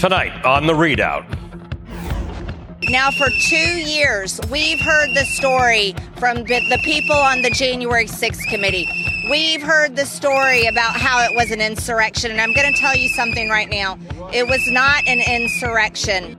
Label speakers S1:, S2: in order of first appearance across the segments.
S1: Tonight on the ReidOut.
S2: Now, for two years, we've heard the story from the people on the January 6th committee. We've heard the story about how it was an insurrection, and I'm going to tell you something right now. It was not an insurrection.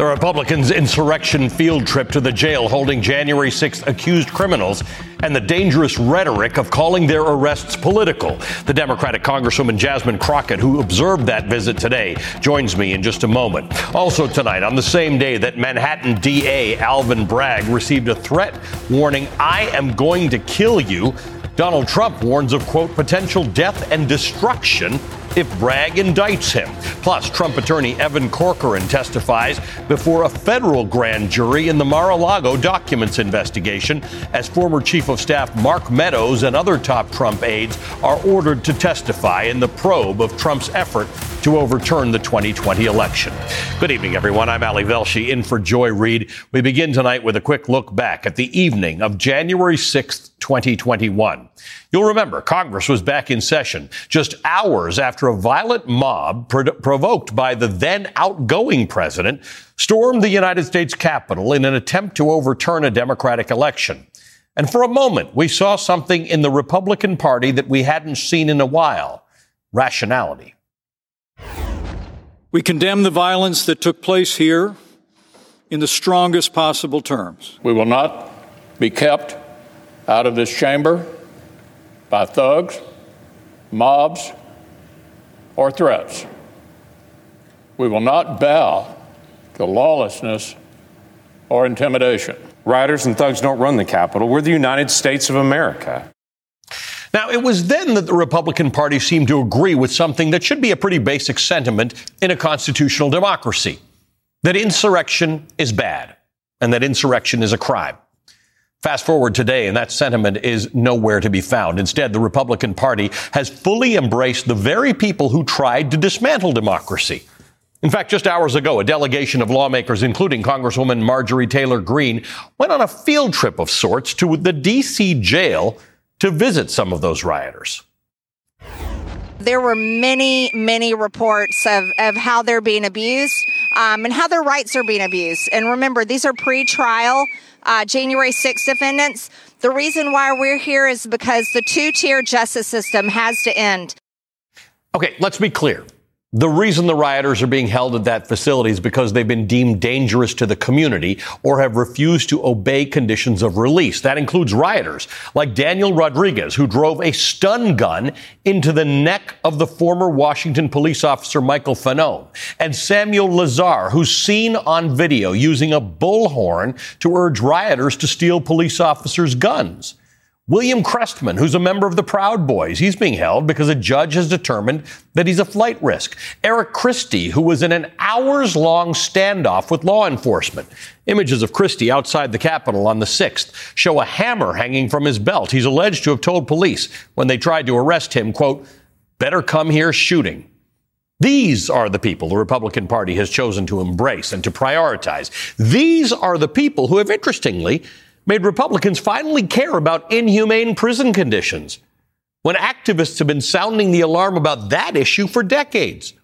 S1: The Republicans' insurrection field trip to the jail holding January 6th accused criminals and the dangerous rhetoric of calling their arrests political. The Democratic Congresswoman Jasmine Crockett, who observed that visit today, joins me in just a moment. Also tonight, on the same day that Manhattan DA Alvin Bragg received a threat warning, I am going to kill you, Donald Trump warns of, quote, potential death and destruction if Bragg indicts him. Plus, Trump attorney Evan Corcoran testifies before a federal grand jury in the Mar a Lago documents investigation as former Chief of Staff Mark Meadows and other top Trump aides are ordered to testify in the probe of Trump's effort to overturn the 2020 election. Good evening, everyone. I'm Ali Velshi in for Joy Reid. We begin tonight with a quick look back at the evening of January 6th, 2021. You'll remember Congress was back in session just hours after a violent mob pro- provoked by the then outgoing president stormed the United States Capitol in an attempt to overturn a Democratic election. And for a moment, we saw something in the Republican Party that we hadn't seen in a while rationality.
S3: We condemn the violence that took place here in the strongest possible terms.
S4: We will not be kept out of this chamber by thugs, mobs, or threats. We will not bow to lawlessness or intimidation.
S5: Rioters and thugs don't run the Capitol. We're the United States of America.
S1: Now, it was then that the Republican Party seemed to agree with something that should be a pretty basic sentiment in a constitutional democracy that insurrection is bad and that insurrection is a crime. Fast forward today, and that sentiment is nowhere to be found. Instead, the Republican Party has fully embraced the very people who tried to dismantle democracy. In fact, just hours ago, a delegation of lawmakers, including Congresswoman Marjorie Taylor Greene, went on a field trip of sorts to the D.C. jail to visit some of those rioters.
S2: There were many, many reports of, of how they're being abused um, and how their rights are being abused. And remember, these are pre trial uh, January 6th defendants. The reason why we're here is because the two tier justice system has to end.
S1: Okay, let's be clear. The reason the rioters are being held at that facility is because they've been deemed dangerous to the community or have refused to obey conditions of release. That includes rioters like Daniel Rodriguez, who drove a stun gun into the neck of the former Washington police officer Michael Fanone, and Samuel Lazar, who's seen on video using a bullhorn to urge rioters to steal police officers' guns. William Chrestman, who's a member of the Proud Boys, he's being held because a judge has determined that he's a flight risk. Eric Christie, who was in an hours long standoff with law enforcement. Images of Christie outside the Capitol on the 6th show a hammer hanging from his belt. He's alleged to have told police when they tried to arrest him, quote, better come here shooting. These are the people the Republican Party has chosen to embrace and to prioritize. These are the people who have, interestingly, made Republicans finally care about inhumane prison conditions when activists have been sounding the alarm about that issue for decades.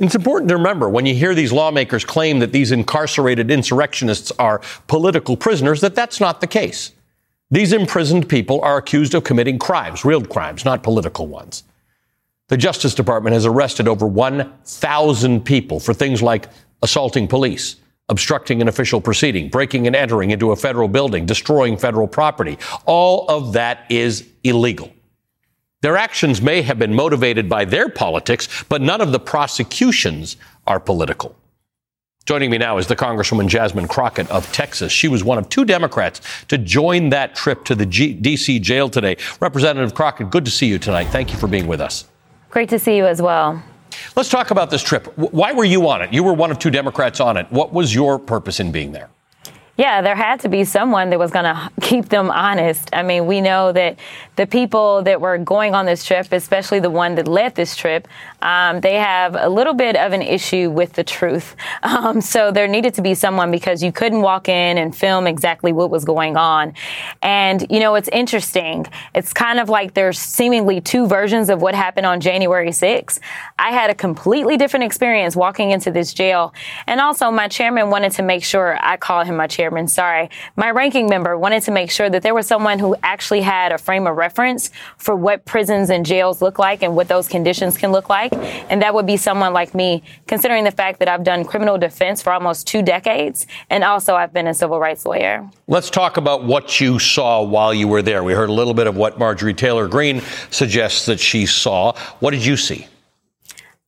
S1: It's important to remember when you hear these lawmakers claim that these incarcerated insurrectionists are political prisoners that that's not the case. These imprisoned people are accused of committing crimes, real crimes, not political ones. The Justice Department has arrested over 1,000 people for things like assaulting police, obstructing an official proceeding, breaking and entering into a federal building, destroying federal property. All of that is illegal. Their actions may have been motivated by their politics, but none of the prosecutions are political. Joining me now is the Congresswoman Jasmine Crockett of Texas. She was one of two Democrats to join that trip to the G- D.C. jail today. Representative Crockett, good to see you tonight. Thank you for being with us.
S6: Great to see you as well.
S1: Let's talk about this trip. Why were you on it? You were one of two Democrats on it. What was your purpose in being there?
S6: Yeah, there had to be someone that was going to keep them honest. I mean, we know that the people that were going on this trip, especially the one that led this trip, um, they have a little bit of an issue with the truth. Um, so there needed to be someone because you couldn't walk in and film exactly what was going on. And, you know, it's interesting. It's kind of like there's seemingly two versions of what happened on January 6th. I had a completely different experience walking into this jail. And also, my chairman wanted to make sure I call him my chairman, sorry. My ranking member wanted to make sure that there was someone who actually had a frame of reference for what prisons and jails look like and what those conditions can look like. And that would be someone like me, considering the fact that I've done criminal defense for almost two decades. And also, I've been a civil rights lawyer.
S1: Let's talk about what you saw while you were there. We heard a little bit of what Marjorie Taylor Greene suggests that she saw. What did you see?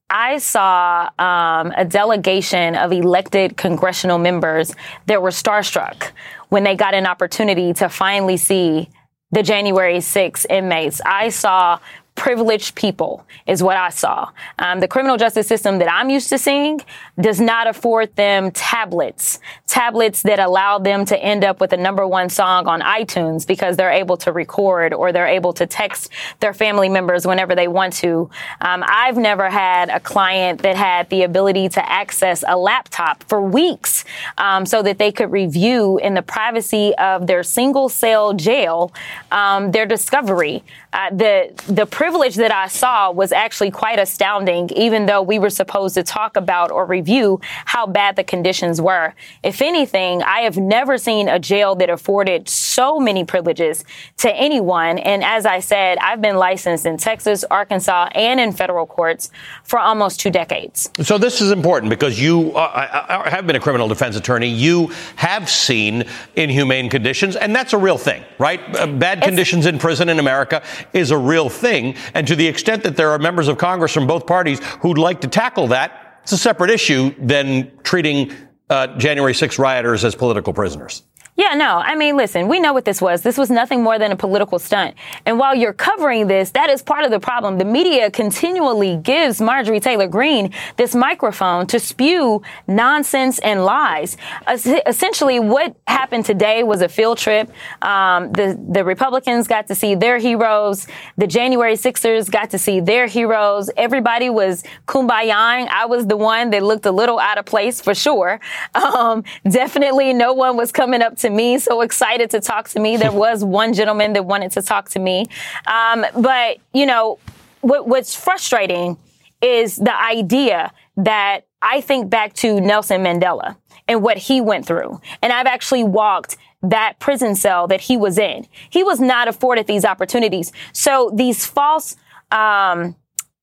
S6: I saw um, a delegation of elected congressional members that were starstruck when they got an opportunity to finally see the January 6 inmates. I saw privileged people is what I saw. Um, the criminal justice system that I'm used to seeing does not afford them tablets, tablets that allow them to end up with a number one song on iTunes because they're able to record or they're able to text their family members whenever they want to. Um, I've never had a client that had the ability to access a laptop for weeks um, so that they could review in the privacy of their single cell jail um, their discovery. Uh, the the privilege that I saw was actually quite astounding, even though we were supposed to talk about or review how bad the conditions were. If anything, I have never seen a jail that afforded so many privileges to anyone. And as I said, I've been licensed in Texas, Arkansas, and in federal courts for almost two decades.
S1: So this is important because you uh, have been a criminal defense attorney. You have seen inhumane conditions, and that's a real thing, right? Uh, bad it's- conditions in prison in America is a real thing. And to the extent that there are members of Congress from both parties who'd like to tackle that, it's a separate issue than treating uh, January 6 rioters as political prisoners.
S6: Yeah, no. I mean, listen, we know what this was. This was nothing more than a political stunt. And while you're covering this, that is part of the problem. The media continually gives Marjorie Taylor Greene this microphone to spew nonsense and lies. Essentially, what happened today was a field trip. Um, the, the Republicans got to see their heroes. The January Sixers got to see their heroes. Everybody was kumbayaing. I was the one that looked a little out of place for sure. Um, definitely no one was coming up to to me, so excited to talk to me. There was one gentleman that wanted to talk to me. Um, but, you know, what, what's frustrating is the idea that I think back to Nelson Mandela and what he went through. And I've actually walked that prison cell that he was in. He was not afforded these opportunities. So these false, um,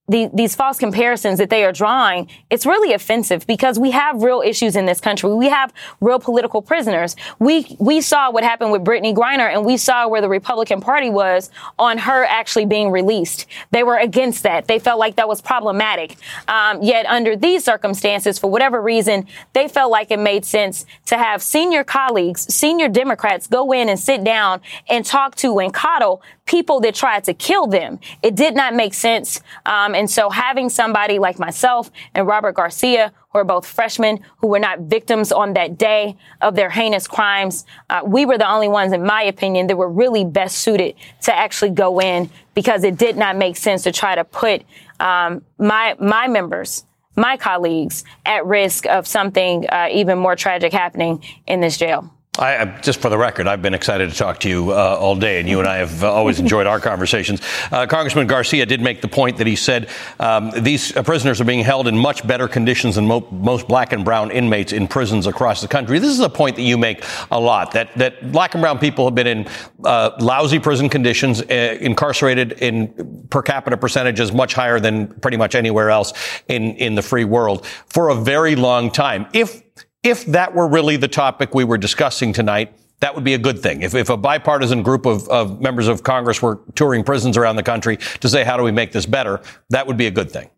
S6: the, these false comparisons that they are drawing, it's really offensive because we have real issues in this country. We have real political prisoners. We we saw what happened with Brittney Griner, and we saw where the Republican Party was on her actually being released. They were against that. They felt like that was problematic. Um, yet under these circumstances, for whatever reason, they felt like it made sense to have senior colleagues, senior Democrats, go in and sit down and talk to and coddle people that tried to kill them. It did not make sense. Um, and so having somebody like myself and Robert Garcia, who are both freshmen, who were not victims on that day of their heinous crimes, uh, we were the only ones, in my opinion, that were really best suited to actually go in because it did not make sense to try to put um, my my members my colleagues at risk of something uh, even more tragic happening in this jail.
S1: I, just for the record, I've been excited to talk to you uh, all day, and you and I have uh, always enjoyed our conversations. Uh, Congressman Garcia did make the point that he said um, these uh, prisoners are being held in much better conditions than mo- most black and brown inmates in prisons across the country. This is a point that you make a lot that that black and brown people have been in uh, lousy prison conditions, incarcerated in per capita percentages much higher than pretty much anywhere else in in the free world for a very long time. If if that were really the topic we were discussing tonight, that would be a good thing. If, if a bipartisan group of, of members of Congress were touring prisons around the country to say, how do we make this better? That would be a good thing.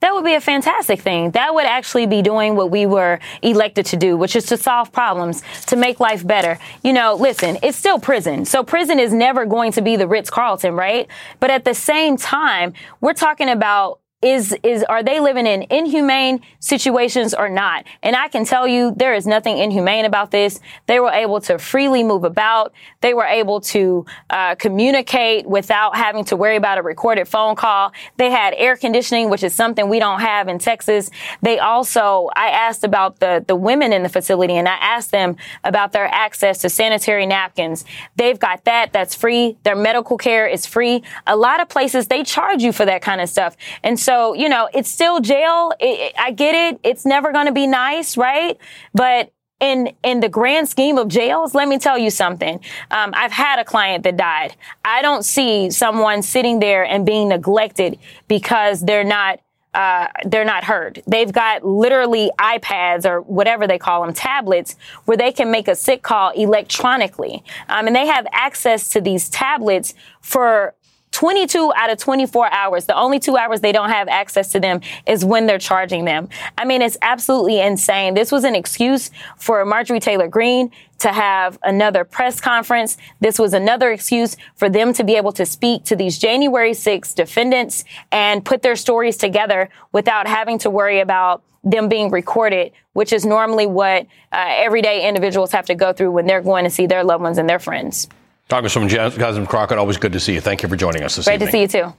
S6: That would be a fantastic thing. That would actually be doing what we were elected to do, which is to solve problems, to make life better. You know, listen, it's still prison. So prison is never going to be the Ritz Carlton, right? But at the same time, we're talking about is is are they living in inhumane situations or not? And i can tell you there is nothing inhumane about this. They were able to freely move about. They were able to uh, communicate without having to worry about a recorded phone call. They had air conditioning which is something we don't have in texas. They also i asked about the the women in the facility and i asked them about their access to sanitary napkins. They've got that. That's free. Their medical care is free. A lot of places they charge you for that kind of stuff. And so, you know, it's still jail. It, I get it. It's never going to be nice, right? But in in the grand scheme of jails, let me tell you something. Um, I've had a client that died. I don't see someone sitting there and being neglected because they're not uh, they're not heard. They've got literally iPads or whatever they call them, tablets, where they can make a sick call electronically, um, and they have access to these tablets for 22 out of 24 hours, the only two hours they don't have access to them is when they're charging them. I mean, it's absolutely insane. This was an excuse for Marjorie Taylor Greene to have another press conference. This was another excuse for them to be able to speak to these January 6 defendants and put their stories together without having to worry about them being recorded, which is normally what uh, everyday individuals have to go through when they're going to see their loved ones and their friends.
S1: Congresswoman Jasmine Crockett, always good to see you. Thank you for joining us this
S6: Great
S1: evening.
S6: Great to see you too.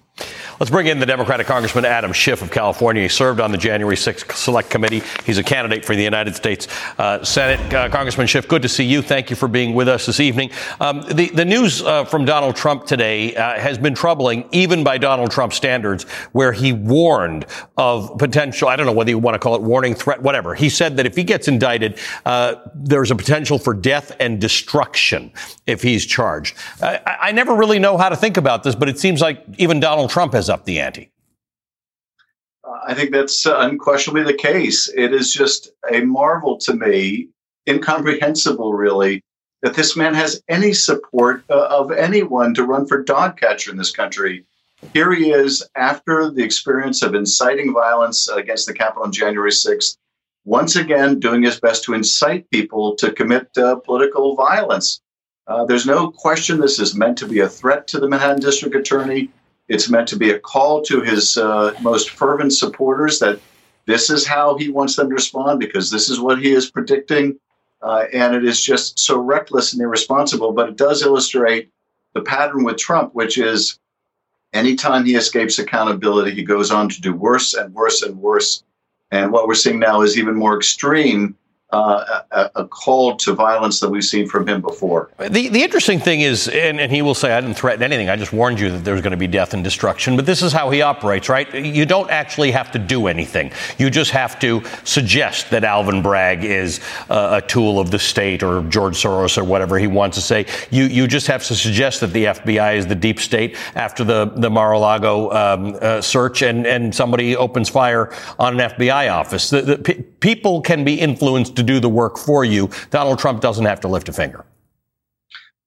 S1: Let's bring in the Democratic Congressman Adam Schiff of California. He served on the January 6th Select Committee. He's a candidate for the United States uh, Senate. Uh, Congressman Schiff, good to see you. Thank you for being with us this evening. Um, the, the news uh, from Donald Trump today uh, has been troubling, even by Donald Trump standards, where he warned of potential, I don't know whether you want to call it warning, threat, whatever. He said that if he gets indicted, uh, there's a potential for death and destruction if he's charged. I, I never really know how to think about this, but it seems like even Donald Trump has upped the ante.
S7: I think that's unquestionably the case. It is just a marvel to me, incomprehensible, really, that this man has any support uh, of anyone to run for dog catcher in this country. Here he is after the experience of inciting violence against the Capitol on January 6th, once again doing his best to incite people to commit uh, political violence. Uh, there's no question this is meant to be a threat to the Manhattan District Attorney. It's meant to be a call to his uh, most fervent supporters that this is how he wants them to respond because this is what he is predicting. Uh, and it is just so reckless and irresponsible. But it does illustrate the pattern with Trump, which is anytime he escapes accountability, he goes on to do worse and worse and worse. And what we're seeing now is even more extreme uh, a, a, call to violence that we've seen from him before.
S1: The, the interesting thing is, and, and, he will say, I didn't threaten anything. I just warned you that there's going to be death and destruction. But this is how he operates, right? You don't actually have to do anything. You just have to suggest that Alvin Bragg is uh, a tool of the state or George Soros or whatever he wants to say. You, you just have to suggest that the FBI is the deep state after the, the Mar-a-Lago um, uh, search and, and somebody opens fire on an FBI office. The, the, p- people can be influenced to do the work for you. Donald Trump doesn't have to lift a finger.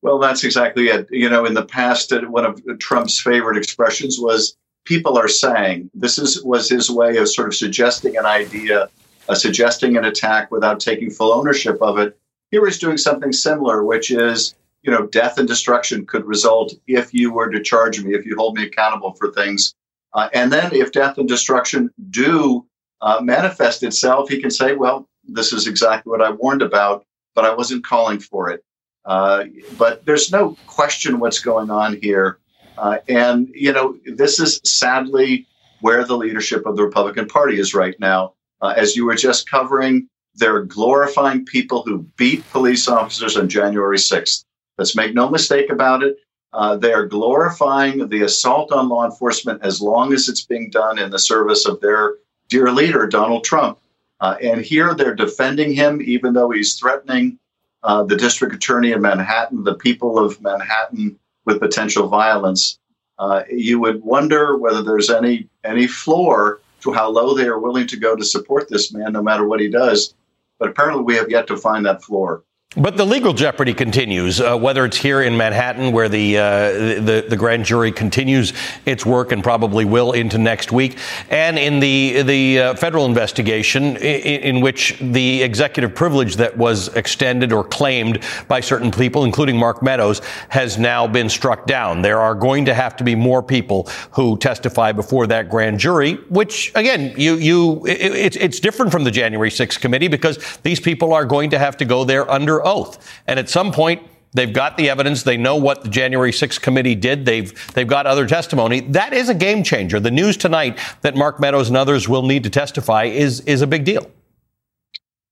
S7: Well, that's exactly it. You know, in the past, uh, one of Trump's favorite expressions was "people are saying." This is was his way of sort of suggesting an idea, uh, suggesting an attack without taking full ownership of it. Here he's doing something similar, which is, you know, death and destruction could result if you were to charge me, if you hold me accountable for things. Uh, and then, if death and destruction do uh, manifest itself, he can say, well, this is exactly what I warned about, but I wasn't calling for it. Uh, but there's no question what's going on here. Uh, and, you know, this is sadly where the leadership of the Republican Party is right now. Uh, as you were just covering, they're glorifying people who beat police officers on January 6th. Let's make no mistake about it. Uh, they are glorifying the assault on law enforcement as long as it's being done in the service of their dear leader, Donald Trump. Uh, and here they're defending him, even though he's threatening uh, the district attorney of Manhattan, the people of Manhattan, with potential violence. Uh, you would wonder whether there's any any floor to how low they are willing to go to support this man, no matter what he does. But apparently, we have yet to find that floor.
S1: But the legal jeopardy continues, uh, whether it's here in Manhattan, where the, uh, the, the grand jury continues its work and probably will into next week, and in the the uh, federal investigation, in, in, which the executive privilege that was extended or claimed by certain people, including Mark Meadows, has now been struck down. There are going to have to be more people who testify before that grand jury. Which, again, you you it, it's it's different from the January 6th committee because these people are going to have to go there under oath. And at some point, They've got the evidence. They know what the January 6th committee did. They've they've got other testimony. That is a game changer. The news tonight that Mark Meadows and others will need to testify is is a big deal.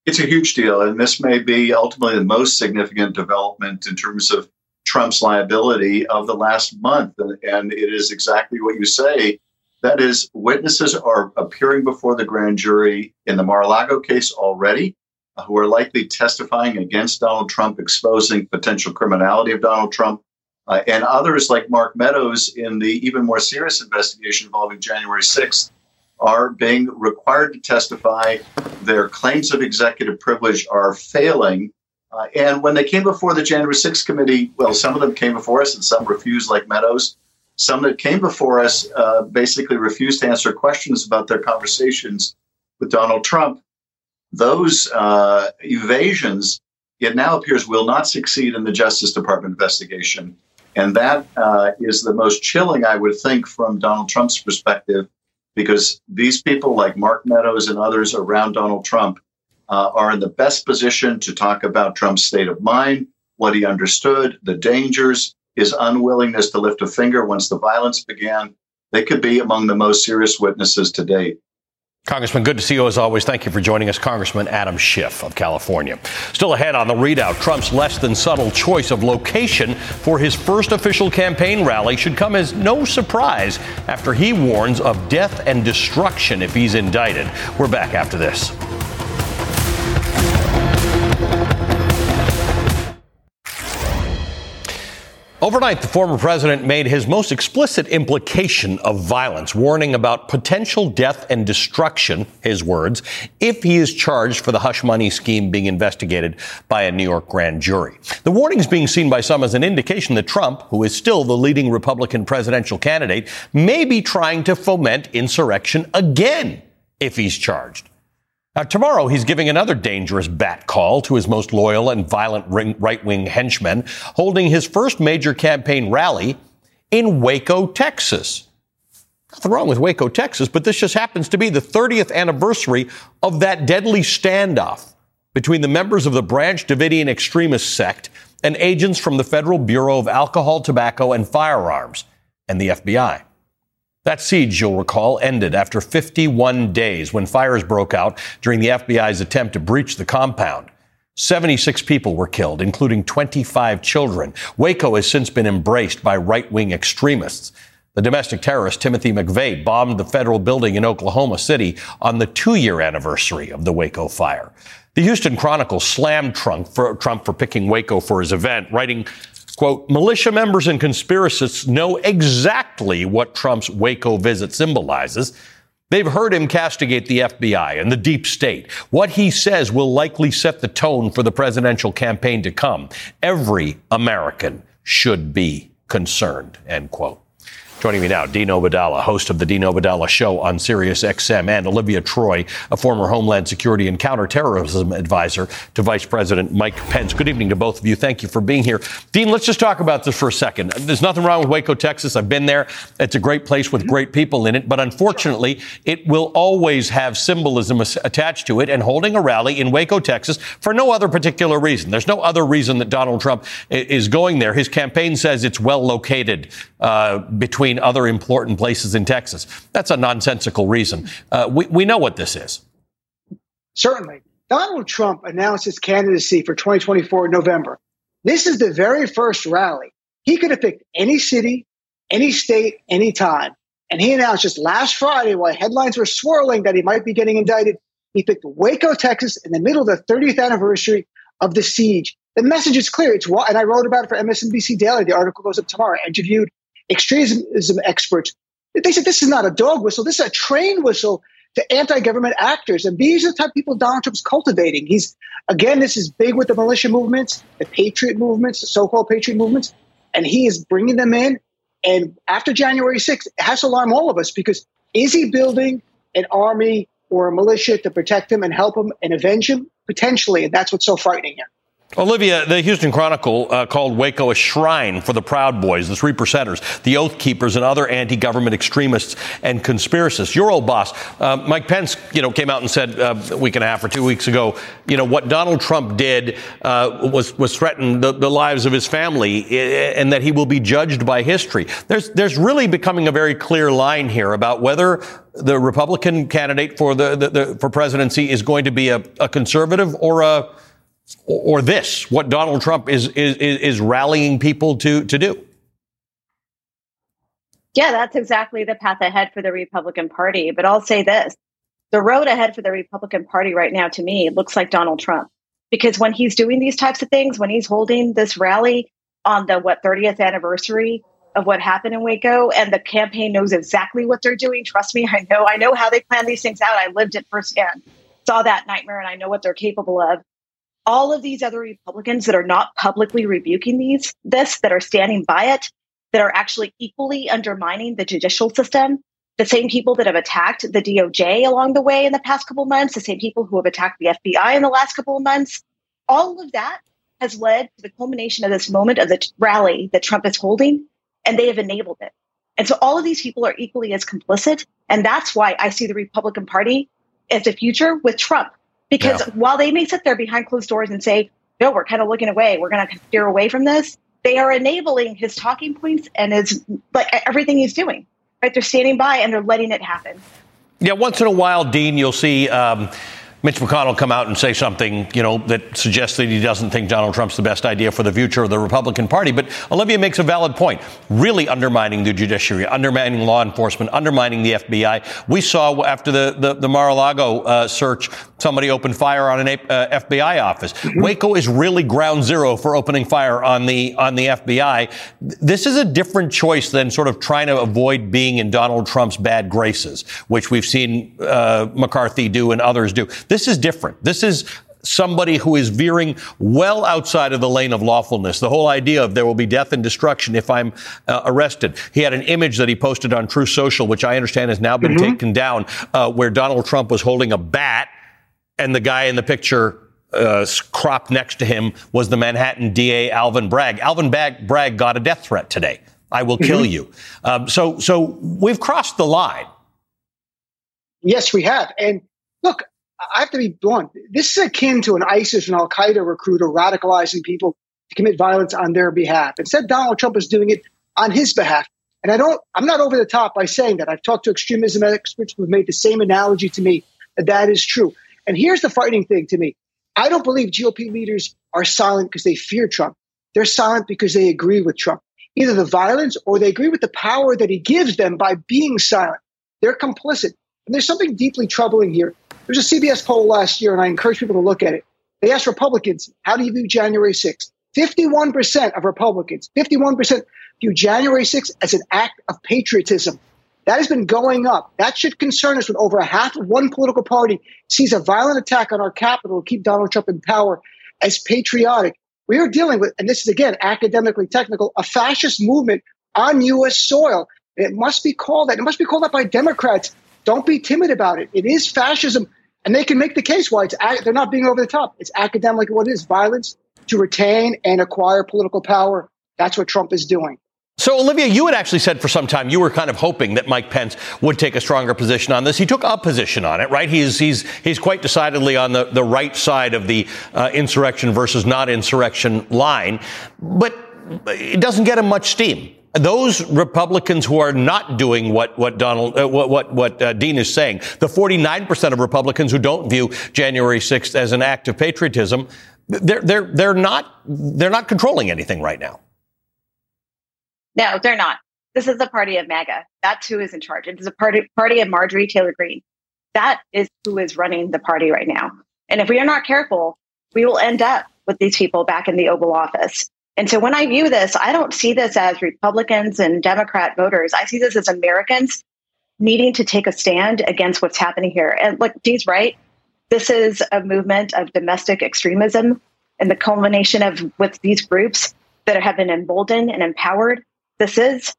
S7: It's a huge deal, and this may be ultimately the most significant development in terms of Trump's liability of the last month. And, and it is exactly what you say. That is, witnesses are appearing before the grand jury in the Mar-a-Lago case already who are likely testifying against Donald Trump, exposing potential criminality of Donald Trump, uh, and others like Mark Meadows in the even more serious investigation involving January 6th are being required to testify. Their claims of executive privilege are failing. Uh, and when they came before the January 6th committee, well, some of them came before us and some refused, like Meadows. Some that came before us uh, basically refused to answer questions about their conversations with Donald Trump those uh, evasions, it now appears, will not succeed in the Justice Department investigation. And that uh, is the most chilling, I would think, from Donald Trump's perspective, because these people like Mark Meadows and others around Donald Trump uh, are in the best position to talk about Trump's state of mind, what he understood, the dangers, his unwillingness to lift a finger once the violence began. They could be among the most serious witnesses to date.
S1: Congressman, good to see you as always. Thank you for joining us, Congressman Adam Schiff of California. Still ahead on the ReidOut, Trump's less than subtle choice of location for his first official campaign rally should come as no surprise after he warns of death and destruction if he's indicted. We're back after this. Overnight, the former president made his most explicit implication of violence, warning about potential death and destruction, his words, if he is charged for the hush money scheme being investigated by a New York grand jury. The warning is being seen by some as an indication that Trump, who is still the leading Republican presidential candidate, may be trying to foment insurrection again if he's charged. Now, tomorrow, he's giving another dangerous bat call to his most loyal and violent right wing henchmen, holding his first major campaign rally in Waco, Texas. Nothing wrong with Waco, Texas, but this just happens to be the 30th anniversary of that deadly standoff between the members of the Branch Davidian extremist sect and agents from the Federal Bureau of Alcohol, Tobacco, and Firearms and the FBI. That siege, you'll recall, ended after 51 days when fires broke out during the FBI's attempt to breach the compound. 76 people were killed, including 25 children. Waco has since been embraced by right wing extremists. The domestic terrorist Timothy McVeigh bombed the federal building in Oklahoma City on the two year anniversary of the Waco fire. The Houston Chronicle slammed Trump for, Trump for picking Waco for his event, writing, Quote, militia members and conspiracists know exactly what Trump's Waco visit symbolizes. They've heard him castigate the FBI and the deep state. What he says will likely set the tone for the presidential campaign to come. Every American should be concerned, end quote. Joining me now, Dean Obeidallah, host of the Dean Obeidallah Show on Sirius XM, and Olivia Troye, a former Homeland Security and counterterrorism advisor to Vice President Mike Pence. Good evening to both of you. Thank you for being here. Dean, let's just talk about this for a second. There's nothing wrong with Waco, Texas. I've been there. It's a great place with great people in it, but unfortunately, it will always have symbolism attached to it. And holding a rally in Waco, Texas, for no other particular reason. There's no other reason that Donald Trump is going there. His campaign says it's well located uh, between between other important places in Texas. That's a nonsensical reason. Uh, we, we know what this is.
S8: Certainly. Donald Trump announced his candidacy for 2024 in November. This is the very first rally. He could have picked any city, any state, any time. And he announced just last Friday, while headlines were swirling that he might be getting indicted, he picked Waco, Texas, in the middle of the 30th anniversary of the siege. The message is clear. It's and I wrote about it for MSNBC Daily. The article goes up tomorrow. I interviewed extremism experts. They said this is not a dog whistle. This is a train whistle to anti-government actors. And these are the type of people Donald Trump's cultivating. He's again, this is big with the militia movements, the patriot movements, the so-called patriot movements, and he is bringing them in. And after January 6th, it has to alarm all of us because is he building an army or a militia to protect him and help him and avenge him? Potentially, and that's what's so frightening here.
S1: Olivia, the Houston Chronicle uh, called Waco a shrine for the Proud Boys, the Three Percenters, the Oath Keepers, and other anti-government extremists and conspiracists. Your old boss, uh, Mike Pence, you know, came out and said uh, a week and a half or two weeks ago, you know, what Donald Trump did uh, was was threaten the, the, lives of his family, and that he will be judged by history. There's there's really becoming a very clear line here about whether the Republican candidate for the, the, the for presidency is going to be a, a conservative or a or this, what Donald Trump is, is, is rallying people to, to do?
S9: Yeah, that's exactly the path ahead for the Republican Party. But I'll say this the road ahead for the Republican Party right now, to me, looks like Donald Trump. Because when he's doing these types of things, when he's holding this rally on the what 30th anniversary of what happened in Waco, and the campaign knows exactly what they're doing. Trust me, I know. I know how they plan these things out. I lived it firsthand, saw that nightmare, and I know what they're capable of all of these other Republicans that are not publicly rebuking these this, that are standing by it, that are actually equally undermining the judicial system, the same people that have attacked the DOJ along the way in the past couple months, the same people who have attacked the FBI in the last couple of months, all of that has led to the culmination of this moment of the t- rally that Trump is holding, and they have enabled it. And so all of these people are equally as complicit. And that's why I see the Republican Party as the future with Trump. Because yeah. while they may sit there behind closed doors and say, no, we're kind of looking away, we're going to steer away from this, they are enabling his talking points and his like everything he's doing. Right? They're standing by and they're letting it happen.
S1: Yeah, once in a while, Dean, you'll see um, Mitch McConnell come out and say something, you know, that suggests that he doesn't think Donald Trump's the best idea for the future of the Republican Party. But Olivia makes a valid point. Really undermining the judiciary, undermining law enforcement, undermining the FBI. We saw after the, the, the Mar-a-Lago uh, search, somebody opened fire on an uh, FBI office. Mm-hmm. Waco is really ground zero for opening fire on the, on the FBI. This is a different choice than sort of trying to avoid being in Donald Trump's bad graces, which we've seen uh, McCarthy do and others do. This is different. This is somebody who is veering well outside of the lane of lawfulness. The whole idea of there will be death and destruction if I'm uh, arrested. He had an image that he posted on Truth Social, which I understand has now been mm-hmm. taken down, uh, where Donald Trump was holding a bat and the guy in the picture uh, cropped next to him was the Manhattan DA Alvin Bragg. Alvin Bragg got a death threat today. I will kill mm-hmm. you. Um, so, so we've crossed the line.
S8: Yes, we have. And look, I have to be blunt. This is akin to an ISIS and Al Qaeda recruiter radicalizing people to commit violence on their behalf. Instead, Donald Trump is doing it on his behalf. And I don't, I'm not over the top by saying that. I've talked to extremism experts who have made the same analogy to me that that is true. And here's the frightening thing to me I don't believe GOP leaders are silent because they fear Trump. They're silent because they agree with Trump, either the violence or they agree with the power that he gives them by being silent. They're complicit. And there's something deeply troubling here there was a CBS poll last year, and I encourage people to look at it. They asked Republicans, how do you view January 6th? 51% of Republicans, 51% view January 6th as an act of patriotism. That has been going up. That should concern us when over half of one political party sees a violent attack on our Capitol to keep Donald Trump in power as patriotic. We are dealing with, and this is again academically technical, a fascist movement on U.S. soil. It must be called that. It must be called that by Democrats. Don't be timid about it. It is fascism and they can make the case why it's they're not being over the top. It's academic what it is violence to retain and acquire political power. That's what Trump is doing.
S1: So, Olivia, you had actually said for some time you were kind of hoping that Mike Pence would take a stronger position on this. He took a position on it, right? He's he's he's quite decidedly on the, the right side of the uh, insurrection versus not insurrection line, but it doesn't get him much steam those Republicans who are not doing what what Donald uh, what what, what uh, Dean is saying, the 49 percent of Republicans who don't view January 6th as an act of patriotism, they're they're they're not they're not controlling anything right now.
S9: No, they're not. This is the party of MAGA. That's who is in charge. It is a party party of Marjorie Taylor Greene. That is who is running the party right now. And if we are not careful, we will end up with these people back in the Oval Office. And so when I view this, I don't see this as Republicans and Democrat voters. I see this as Americans needing to take a stand against what's happening here. And look, Dee's right. This is a movement of domestic extremism and the culmination of with these groups that have been emboldened and empowered. This is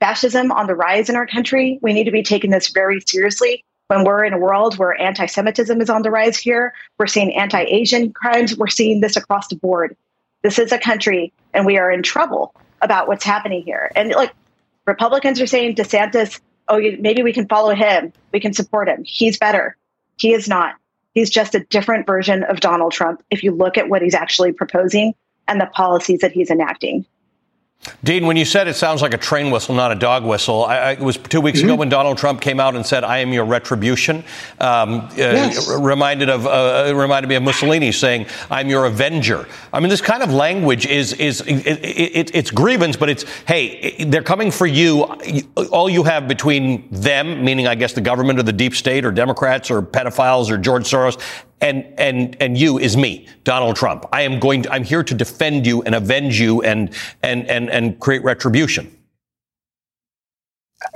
S9: fascism on the rise in our country. We need to be taking this very seriously when we're in a world where anti Semitism is on the rise here. We're seeing anti Asian crimes. We're seeing this across the board. This is a country, and we are in trouble about what's happening here. And like Republicans are saying, DeSantis, oh, maybe we can follow him. We can support him. He's better. He is not. He's just a different version of Donald Trump if you look at what he's actually proposing and the policies that he's enacting.
S1: Dean, when you said it sounds like a train whistle, not a dog whistle, I, I, it was two weeks mm-hmm. ago when Donald Trump came out and said, "I am your retribution." Um, uh, yes. uh, reminded of uh, reminded me of Mussolini saying, "I'm your avenger." I mean, this kind of language is is it, it, it's grievance, but it's hey, they're coming for you. All you have between them, meaning I guess the government or the deep state or Democrats or pedophiles or George Soros, and and and you is me, Donald Trump. I am going. To, I'm here to defend you and avenge you and and and and create retribution.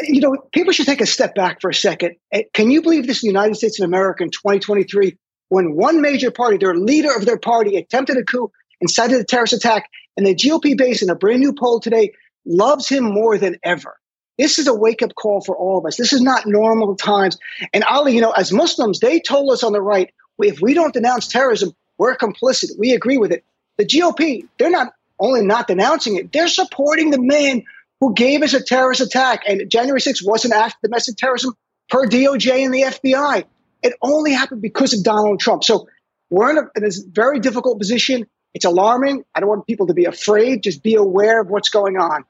S8: You know, people should take a step back for a second. Eh, can you believe this in the United States of America in 2023, when one major party, their leader of their party, attempted a coup, incited a terrorist attack, and the GOP base in a brand new poll today loves him more than ever. This is a wake up call for all of us. This is not normal times. And Ali, you know, as Muslims, they told us on the right, if we don't denounce terrorism, we're complicit. We agree with it. The GOP, they're not only not denouncing it, they're supporting the man who gave us a terrorist attack. And January 6th wasn't after domestic terrorism per DOJ and the FBI. It only happened because of Donald Trump. So we're in a, in a very difficult position. It's alarming. I don't want people to be afraid. Just be aware of what's going on.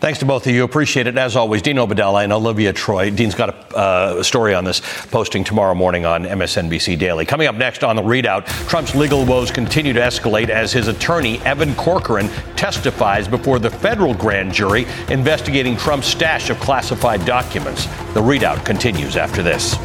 S1: Thanks to both of you. Appreciate it. As always, Dean Obeidallah and Olivia Troye. Dean's got a, uh, story on this posting tomorrow morning on MSNBC Daily. Coming up next on the ReidOut, Trump's legal woes continue to escalate as his attorney, Evan Corcoran, testifies before the federal grand jury investigating Trump's stash of classified documents. The ReidOut continues after this.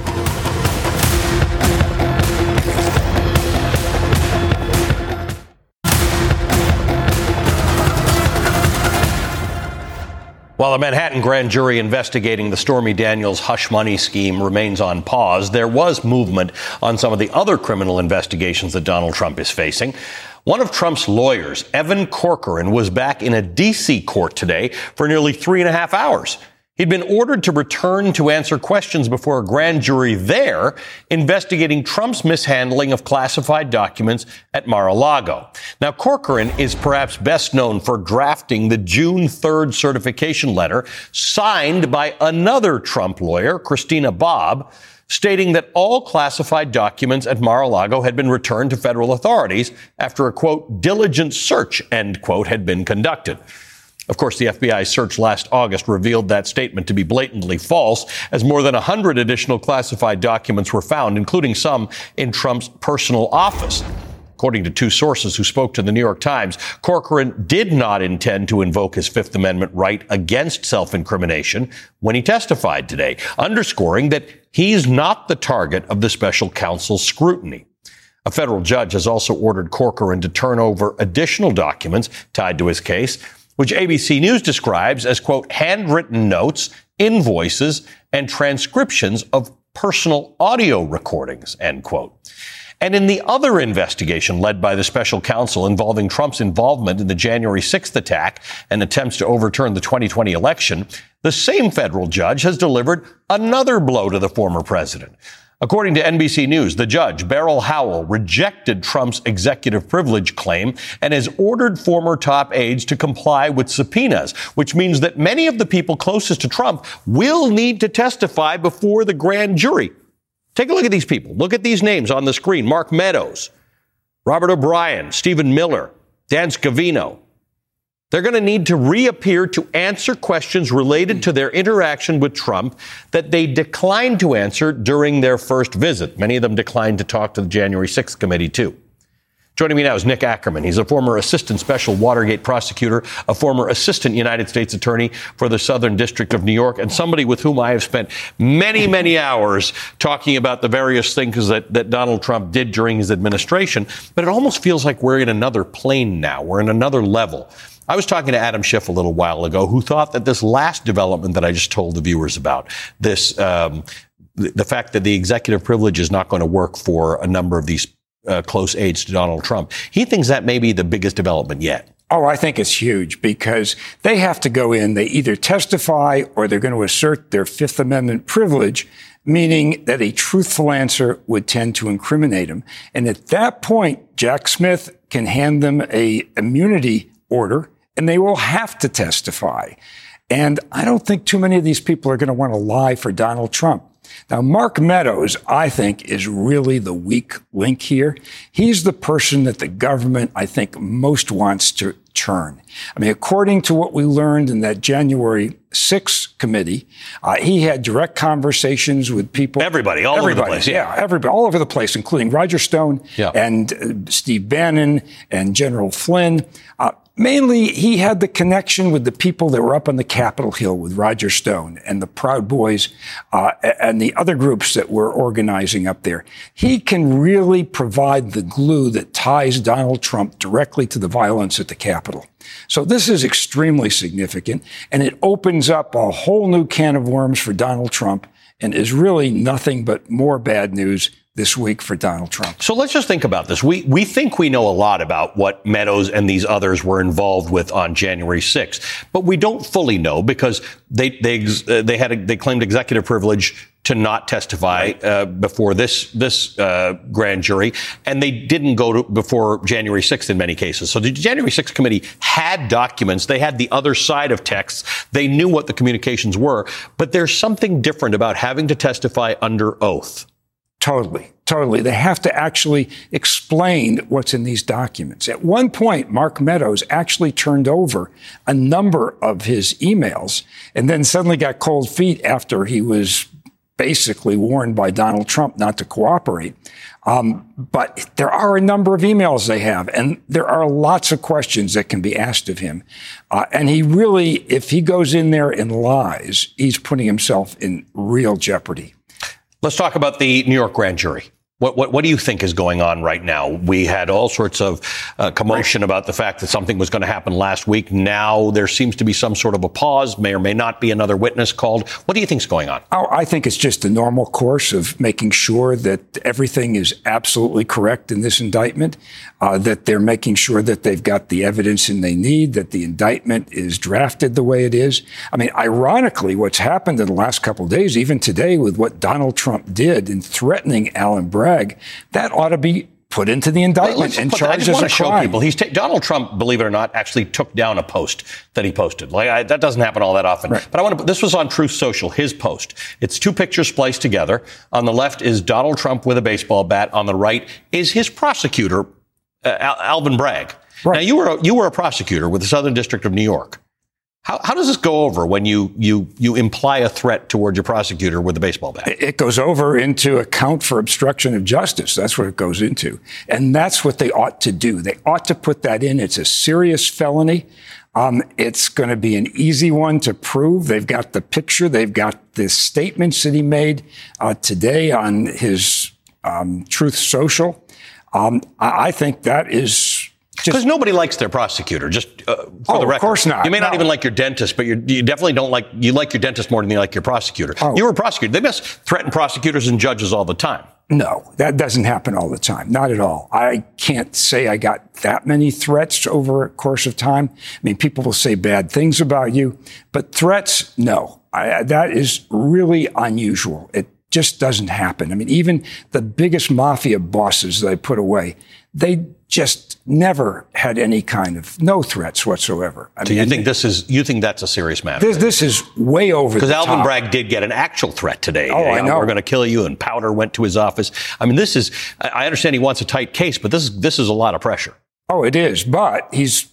S1: While the Manhattan grand jury investigating the Stormy Daniels hush money scheme remains on pause, there was movement on some of the other criminal investigations that Donald Trump is facing. One of Trump's lawyers, Evan Corcoran, was back in a D.C. court today for nearly three and a half hours. He'd been ordered to return to answer questions before a grand jury there investigating Trump's mishandling of classified documents at Mar-a-Lago. Now, Corcoran is perhaps best known for drafting the June 3rd certification letter signed by another Trump lawyer, Christina Bobb, stating that all classified documents at Mar-a-Lago had been returned to federal authorities after a quote, diligent search, end quote, had been conducted. Of course, the FBI search last August revealed that statement to be blatantly false, as more than 100 additional classified documents were found, including some in Trump's personal office. According to two sources who spoke to the New York Times, Corcoran did not intend to invoke his Fifth Amendment right against self-incrimination when he testified today, underscoring that he's not the target of the special counsel's scrutiny. A federal judge has also ordered Corcoran to turn over additional documents tied to his case, which ABC News describes as, quote, handwritten notes, invoices, and transcriptions of personal audio recordings, end quote. And in the other investigation led by the special counsel involving Trump's involvement in the January 6th attack and attempts to overturn the 2020 election, the same federal judge has delivered another blow to the former president. According to NBC News, the judge, Beryl Howell, rejected Trump's executive privilege claim and has ordered former top aides to comply with subpoenas, which means that many of the people closest to Trump will need to testify before the grand jury. Take a look at these people. Look at these names on the screen. Mark Meadows, Robert O'Brien, Stephen Miller, Dan Scavino, they're going to need to reappear to answer questions related to their interaction with Trump that they declined to answer during their first visit. Many of them declined to talk to the January 6th committee, too. Joining me now is Nick Ackerman. He's a former assistant special Watergate prosecutor, a former assistant United States attorney for the Southern District of New York, and somebody with whom I have spent many, many hours talking about the various things that, that Donald Trump did during his administration. But it almost feels like we're in another plane now. We're in another level. I was talking to Adam Schiff a little while ago, who thought that this last development that I just told the viewers about, this um, the fact that the executive privilege is not going to work for a number of these uh, close aides to Donald Trump, he thinks that may be the biggest development yet.
S10: Oh, I think it's huge because they have to go in, they either testify or they're going to assert their Fifth Amendment privilege, meaning that a truthful answer would tend to incriminate them. And at that point, Jack Smith can hand them a immunity order and they will have to testify. And I don't think too many of these people are going to want to lie for Donald Trump. Now, Mark Meadows, I think, is really the weak link here. He's the person that the government, I think, most wants to turn. I mean, according to what we learned in that January 6th committee, uh, he had direct conversations with people.
S1: Everybody, all
S10: everybody,
S1: over the place.
S10: Yeah. yeah, everybody, all over the place, including Roger Stone
S1: yeah.
S10: and uh, Steve Bannon and General Flynn. Uh, Mainly, he had the connection with the people that were up on the Capitol Hill with Roger Stone and the Proud Boys uh, and the other groups that were organizing up there. He can really provide the glue that ties Donald Trump directly to the violence at the Capitol. So this is extremely significant, and it opens up a whole new can of worms for Donald Trump and is really nothing but more bad news this week for Donald Trump.
S1: So let's just think about this. We we think we know a lot about what Meadows and these others were involved with on January 6th, but we don't fully know because they they uh, they had a, they claimed executive privilege to not testify uh, before this this uh, grand jury, and they didn't go to before January 6th in many cases. So the January 6th committee had documents. They had the other side of texts. They knew what the communications were, but there's something different about having to testify under oath.
S10: Totally, totally. They have to actually explain what's in these documents. At one point, Mark Meadows actually turned over a number of his emails and then suddenly got cold feet after he was basically warned by Donald Trump not to cooperate. Um, but there are a number of emails they have, and there are lots of questions that can be asked of him. Uh, and he really, if he goes in there and lies, he's putting himself in real jeopardy.
S1: Let's talk about the New York grand jury. What, what, what, do you think is going on right now? We had all sorts of uh, commotion about the fact that something was going to happen last week. Now there seems to be some sort of a pause, may or may not be another witness called. What do you think is going on?
S10: Oh, I think it's just the normal course of making sure that everything is absolutely correct in this indictment, uh, that they're making sure that they've got the evidence and they need, that the indictment is drafted the way it is. I mean, ironically, what's happened in the last couple of days, even today with what Donald Trump did in threatening Alvin Bragg, Bragg, that ought to be put into the indictment and charged as
S1: I just want
S10: to
S1: show people. He's ta- Donald Trump, believe it or not, actually took down a post that he posted. Like I, that doesn't happen all that often.
S10: Right.
S1: But I want to. This was on Truth Social. His post. It's two pictures spliced together. On the left is Donald Trump with a baseball bat. On the right is his prosecutor, uh, Al- Alvin Bragg.
S10: Right.
S1: Now you were a, you were a prosecutor with the Southern District of New York. How, how, does this go over when you, you, you imply a threat towards your prosecutor with a baseball bat?
S10: It goes over into account for obstruction of justice. That's what it goes into. And that's what they ought to do. They ought to put that in. It's a serious felony. Um, it's going to be an easy one to prove. They've got the picture. They've got the statements that he made uh, today on his um, Truth Social. Um, I, I think that is
S1: because nobody likes their prosecutor. Just uh, for
S10: oh,
S1: the record,
S10: of course not.
S1: You may not even like your dentist, but you definitely don't like you like your dentist more than you like your prosecutor.
S10: Oh.
S1: You were a prosecutor. They must threaten prosecutors and judges all the time.
S10: No, that doesn't happen all the time. Not at all. I can't say I got that many threats over a course of time. I mean, people will say bad things about you, but threats, no. I, that is really unusual. It just doesn't happen. I mean, even the biggest mafia bosses that I put away, they just never had any kind of no threats whatsoever.
S1: I so mean, you think this is you think that's a serious matter?
S10: This, this is way over the
S1: because Alvin
S10: top.
S1: Bragg did get an actual threat today.
S10: Oh, I know.
S1: We're going to kill you, and Powder went to his office. I mean, this is. I understand he wants a tight case, but this is this is a lot of pressure.
S10: Oh, it is. But he's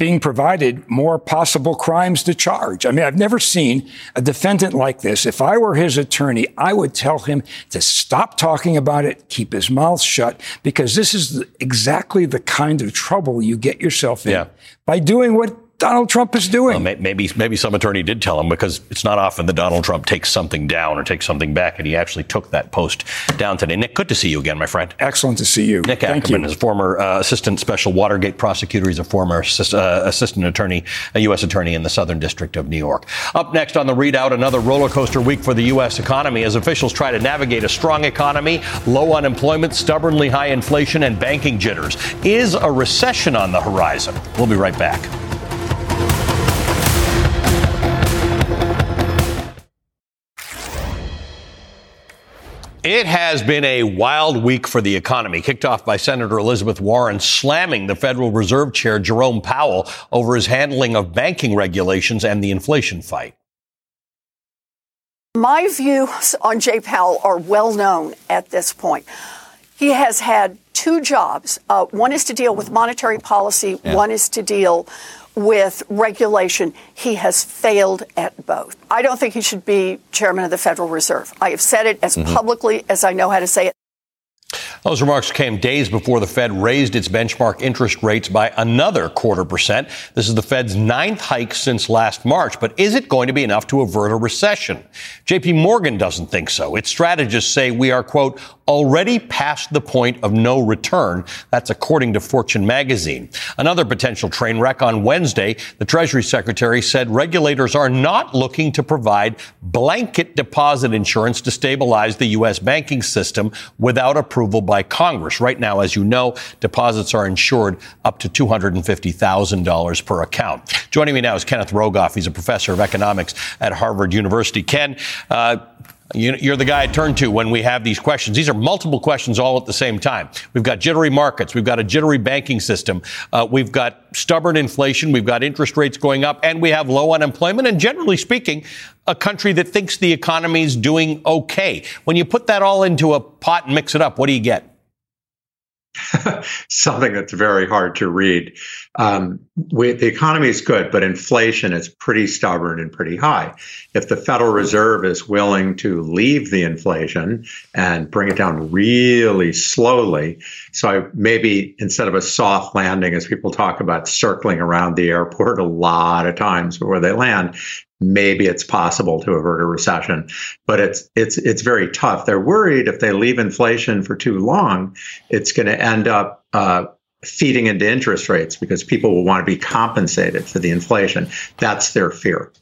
S10: being provided more possible crimes to charge. I mean, I've never seen a defendant like this. If I were his attorney, I would tell him to stop talking about it, keep his mouth shut, because this is exactly the kind of trouble you get yourself in
S1: yeah.
S10: by doing what Donald Trump is doing.
S1: Well, maybe maybe some attorney did tell him because it's not often that Donald Trump takes something down or takes something back, and he actually took that post down today. Nick, good to see you again, my friend.
S10: Excellent to see you.
S1: Nick
S10: Thank
S1: Akerman
S10: you.
S1: is a former uh, assistant special Watergate prosecutor. He's a former assist, uh, assistant attorney, a U.S. attorney in the Southern District of New York. Up next on the ReidOut, another roller coaster week for the U.S. economy as officials try to navigate a strong economy, low unemployment, stubbornly high inflation, and banking jitters. Is a recession on the horizon? We'll be right back. It has been a wild week for the economy, kicked off by Senator Elizabeth Warren slamming the Federal Reserve Chair Jerome Powell over his handling of banking regulations and the inflation fight.
S11: My views on Jay Powell are well known at this point. He has had two jobs. Uh, one is to deal with monetary policy,
S1: Yeah.
S11: one is to deal with regulation. He has failed at both. I don't think he should be chairman of the Federal Reserve. I have said it as publicly as I know how to say it.
S1: Those remarks came days before the Fed raised its benchmark interest rates by another quarter percent. This is the Fed's ninth hike since last March, but is it going to be enough to avert a recession? JP Morgan doesn't think so. Its strategists say we are, quote, already past the point of no return. That's according to Fortune magazine. Another potential train wreck on Wednesday, the Treasury Secretary said regulators are not looking to provide blanket deposit insurance to stabilize the U.S. banking system without approval by Congress. Right now, as you know, deposits are insured up to $250,000 per account. Joining me now is Kenneth Rogoff. He's a professor of economics at Harvard University. Ken, uh, You're the guy I turn to when we have these questions. These are multiple questions all at the same time. We've got jittery markets. We've got a jittery banking system. Uh, we've got stubborn inflation. We've got interest rates going up and we have low unemployment. And generally speaking, a country that thinks the economy is doing okay. When you put that all into a pot and mix it up, what do you get?
S12: something that's very hard to read. Um, we, the economy is good, but inflation is pretty stubborn and pretty high. If the Federal Reserve is willing to leave the inflation and bring it down really slowly, so I, maybe instead of a soft landing, as people talk about circling around the airport a lot of times before they land, maybe it's possible to avert a recession, but it's it's it's very tough. They're worried if they leave inflation for too long, it's going to end up uh, feeding into interest rates because people will want to be compensated for the inflation. That's their fear.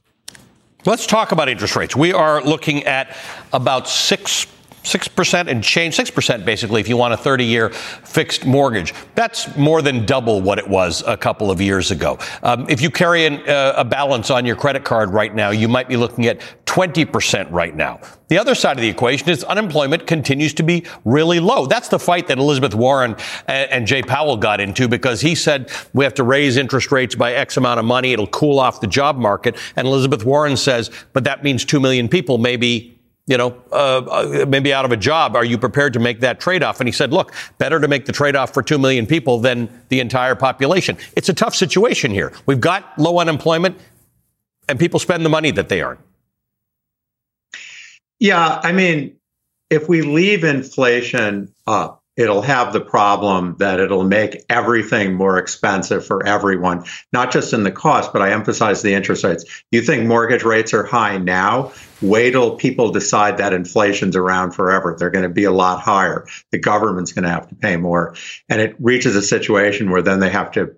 S1: Let's talk about interest rates. We are looking at about six. 6% and change, 6% basically, if you want a 30 year fixed mortgage. That's more than double what it was a couple of years ago. Um, if you carry an, uh, a balance on your credit card right now, you might be looking at 20% right now. The other side of the equation is unemployment continues to be really low. That's the fight that Elizabeth Warren and, and Jay Powell got into because he said we have to raise interest rates by X amount of money. It'll cool off the job market. And Elizabeth Warren says, but that means 2 million people maybe you know, uh, uh, maybe out of a job. Are you prepared to make that trade off? And he said, look, better to make the trade off for 2 million people than the entire population. It's a tough situation here. We've got low unemployment and people spend the money that they earn.
S12: Yeah, I mean, if we leave inflation up, it'll have the problem that it'll make everything more expensive for everyone, not just in the cost, but I emphasize the interest rates. You think mortgage rates are high now? Wait till people decide that inflation's around forever. They're going to be a lot higher. The government's going to have to pay more. And it reaches a situation where then they have to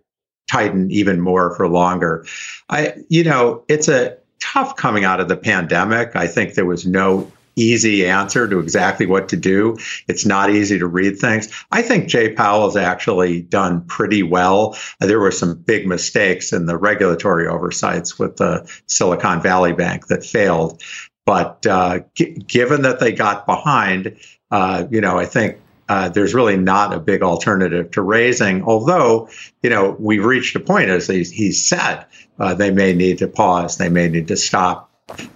S12: tighten even more for longer. I, you know, it's a tough coming out of the pandemic. I think there was no easy answer to exactly what to do. It's not easy to read things. I think Jay Powell has actually done pretty well. There were some big mistakes in the regulatory oversights with the Silicon Valley Bank that failed. But uh, g- given that they got behind, uh, you know, I think uh, there's really not a big alternative to raising. Although, you know, we've reached a point, as he, he said, uh, they may need to pause, they may need to stop.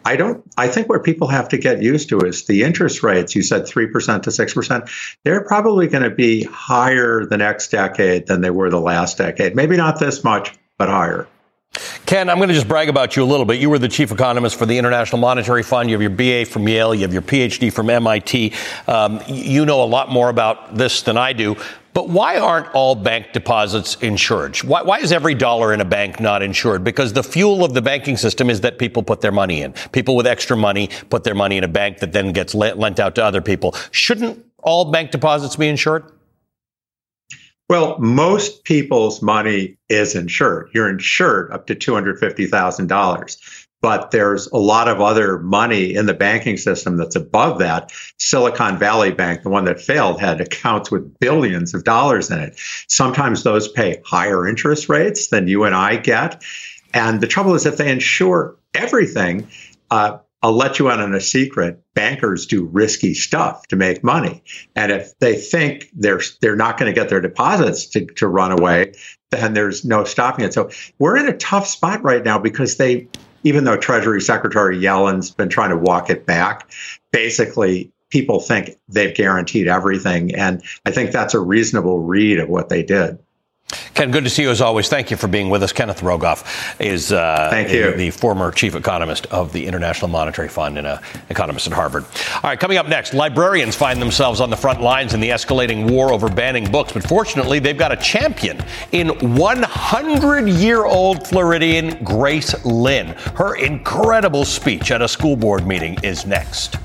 S12: I don't. I think what people have to get used to is the interest rates. You said three percent to six percent. They're probably going to be higher the next decade than they were the last decade. Maybe not this much, but higher.
S1: Ken, I'm going to just brag about you a little bit. You were the chief economist for the International Monetary Fund. You have your BA from Yale. You have your PhD from MIT. Um, you know a lot more about this than I do. But why aren't all bank deposits insured? Why, why, is every dollar in a bank not insured? Because the fuel of the banking system is that people put their money in. People with extra money put their money in a bank that then gets lent out to other people. Shouldn't all bank deposits be insured?
S12: Well, most people's money is insured. You're insured up to $250,000. But there's a lot of other money in the banking system that's above that. Silicon Valley Bank, the one that failed, had accounts with billions of dollars in it. Sometimes those pay higher interest rates than you and I get. And the trouble is, if they insure everything, uh, I'll let you in on a secret. Bankers do risky stuff to make money. And if they think they're they're not going to get their deposits to, to run away, then there's no stopping it. So we're in a tough spot right now because they, even though Treasury Secretary Yellen's been trying to walk it back, basically people think they've guaranteed everything. And I think that's a reasonable read of what they did.
S1: Ken, good to see you as always. Thank you for being with us. Kenneth Rogoff is uh,
S12: Thank you.
S1: the former chief economist of the International Monetary Fund and an economist at Harvard. All right, coming up next, librarians find themselves on the front lines in the escalating war over banning books, but fortunately, they've got a champion in 100 year old Floridian Grace Linn. Her incredible speech at a school board meeting is next.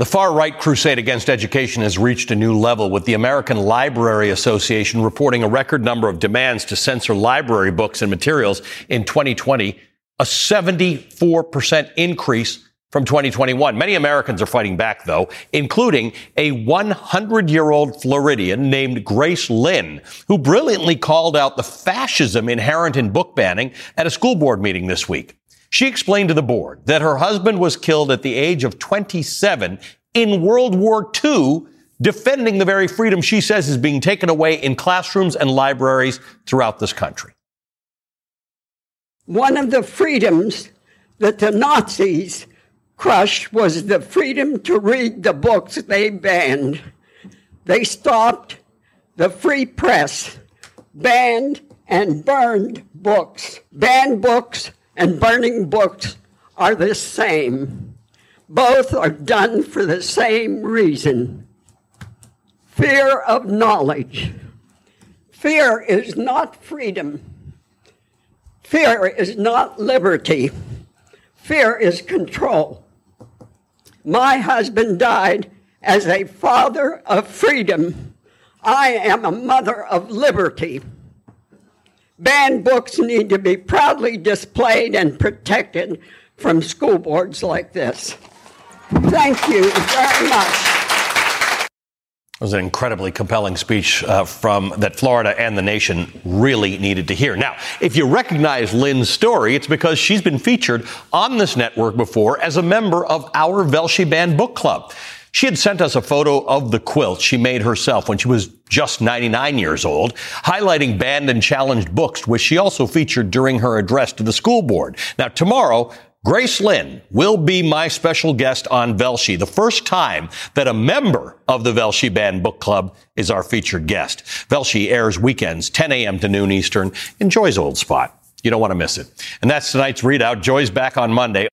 S1: The far right crusade against education has reached a new level with the American Library Association reporting a record number of demands to censor library books and materials in 2020, a 74% increase from 2021. Many Americans are fighting back, though, including a 100 year old Floridian named Grace Linn, who brilliantly called out the fascism inherent in book banning at a school board meeting this week. She explained to the board that her husband was killed at the age of 27 in World War II, defending the very freedom she says is being taken away in classrooms and libraries throughout this country.
S13: One of the freedoms that the Nazis crushed was the freedom to read the books they banned. They stopped the free press, banned and burned books. Banned books and burning books are the same. Both are done for the same reason fear of knowledge. Fear is not freedom. Fear is not liberty. Fear is control. My husband died as a father of freedom. I am a mother of liberty. Banned books need to be proudly displayed and protected from school boards like this. Thank you very much.
S1: It was an incredibly compelling speech uh, from that Florida and the nation really needed to hear. Now, if you recognize Linn's story, it's because she's been featured on this network before as a member of our Velshi Banned Book Club. She had sent us a photo of the quilt she made herself when she was just 99 years old, highlighting banned and challenged books, which she also featured during her address to the school board. Now, tomorrow, Grace Linn will be my special guest on Velshi, the first time that a member of the Velshi Banned Book Club is our featured guest. Velshi airs weekends, 10 a.m. to noon Eastern. Enjoy's old spot. You don't want to miss it. And that's tonight's ReidOut. Joy's back on Monday.